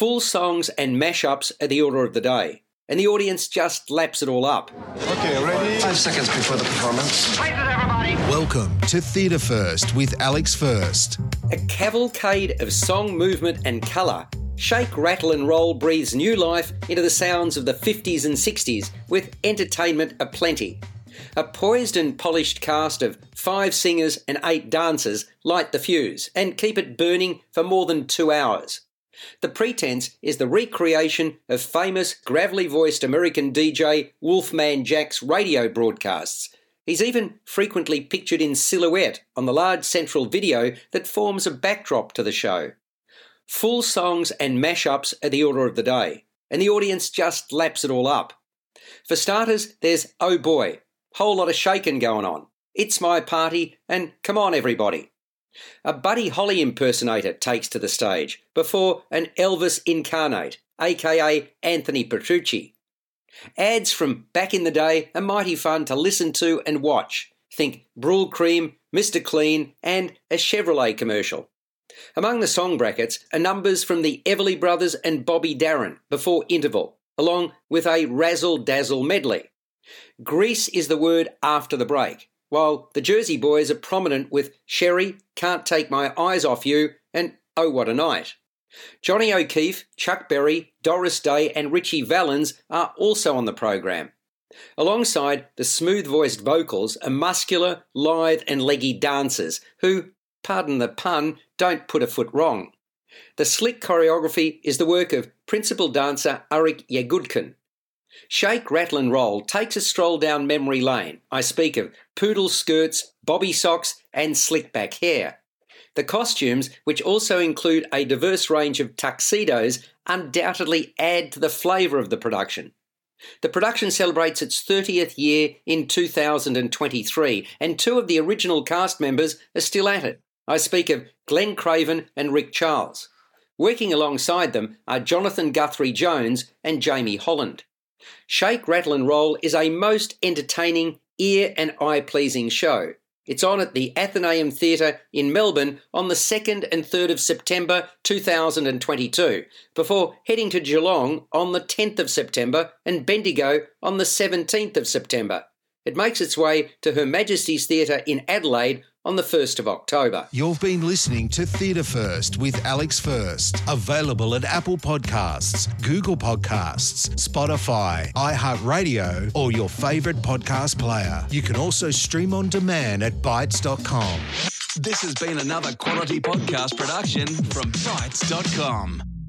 Full songs and mashups are the order of the day, and the audience just laps it all up. Okay, ready? Five seconds before the performance. Welcome to Theatre First with Alex First. A cavalcade of song, movement, and colour. Shake, rattle, and roll breathes new life into the sounds of the 50s and 60s with entertainment aplenty. A poised and polished cast of five singers and eight dancers light the fuse and keep it burning for more than two hours. The pretense is the recreation of famous gravelly voiced American DJ Wolfman Jack's radio broadcasts. He's even frequently pictured in silhouette on the large central video that forms a backdrop to the show. Full songs and mashups are the order of the day, and the audience just laps it all up. For starters, there's Oh Boy, whole lot of shaking going on. It's my party, and come on everybody. A Buddy Holly impersonator takes to the stage before an Elvis incarnate, aka Anthony Petrucci. Ads from back in the day are mighty fun to listen to and watch. Think Brylcreem, Mr. Clean, and a Chevrolet commercial. Among the song brackets are numbers from the Everly Brothers and Bobby Darin before interval, along with a razzle dazzle medley. Grease is the word after the break, while the Jersey Boys are prominent with Sherry, Can't Take My Eyes Off You, and Oh What a Night. Johnny O'Keefe, Chuck Berry, Doris Day, and Ritchie Valens are also on the program. Alongside the smooth voiced vocals are muscular, lithe, and leggy dancers who, pardon the pun, don't put a foot wrong. The slick choreography is the work of principal dancer Arik Yagudkin. Shake, Rattle and Roll takes a stroll down memory lane. I speak of poodle skirts, bobby socks, and slick back hair. The costumes, which also include a diverse range of tuxedos, undoubtedly add to the flavour of the production. The production celebrates its 30th year in 2023, and two of the original cast members are still at it. I speak of Glenn Craven and Rick Charles. Working alongside them are Jonathan Guthrie Jones and Jamie Holland. Shake, Rattle and Roll is a most entertaining, ear and eye pleasing show. It's on at the Athenaeum Theatre in Melbourne on the 2nd and 3rd of September 2022, before heading to Geelong on the 10th of September and Bendigo on the 17th of September. It makes its way to Her Majesty's Theatre in Adelaide on the 1st of October. You've been listening to Theatre First with Alex First. Available at Apple Podcasts, Google Podcasts, Spotify, iHeartRadio, or your favourite podcast player. You can also stream on demand at Bytes.com. This has been another quality podcast production from Bytes.com.